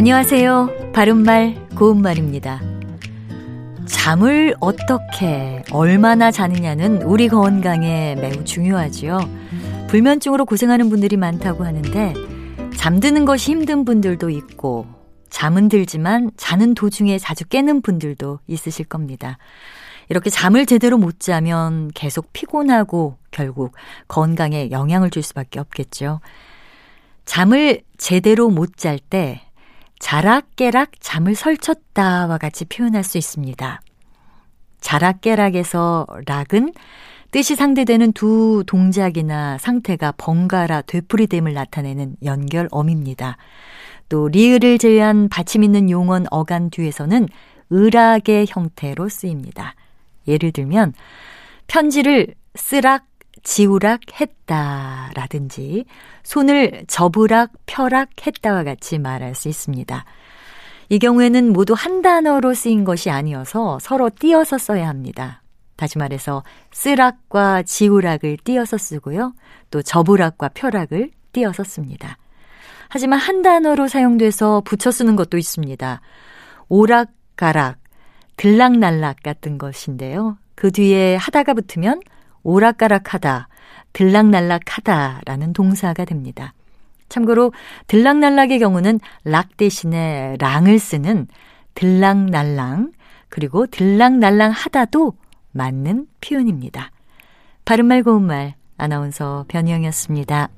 안녕하세요. 바른말, 고운말입니다. 잠을 어떻게, 얼마나 자느냐는 우리 건강에 매우 중요하지요. 불면증으로 고생하는 분들이 많다고 하는데, 잠드는 것이 힘든 분들도 있고, 잠은 들지만 자는 도중에 자주 깨는 분들도 있으실 겁니다. 이렇게 잠을 제대로 못 자면 계속 피곤하고 결국 건강에 영향을 줄 수밖에 없겠죠. 잠을 제대로 못 잘 때 자락깨락 잠을 설쳤다와 같이 표현할 수 있습니다. 자락깨락에서 락은 뜻이 상대되는 두 동작이나 상태가 번갈아 되풀이됨을 나타내는 연결어입니다. 또 리을을 제외한 받침 있는 용언 어간 뒤에서는 을악의 형태로 쓰입니다. 예를 들면 편지를 쓰락 지우락 했다 라든지 손을 접으락 펴락 했다와 같이 말할 수 있습니다. 이 경우에는 모두 한 단어로 쓰인 것이 아니어서 서로 띄어서 써야 합니다. 다시 말해서 쓰락과 지우락을 띄어서 쓰고요. 또 접으락과 펴락을 띄어서 씁니다. 하지만 한 단어로 사용돼서 붙여 쓰는 것도 있습니다. 오락가락, 들락날락 같은 것인데요. 그 뒤에 하다가 붙으면 오락가락하다, 들락날락하다라는 동사가 됩니다. 참고로 들락날락의 경우는 락 대신에 랑을 쓰는 들락날랑 그리고 들락날랑하다도 맞는 표현입니다. 바른말 고운말 아나운서 변희영이었습니다.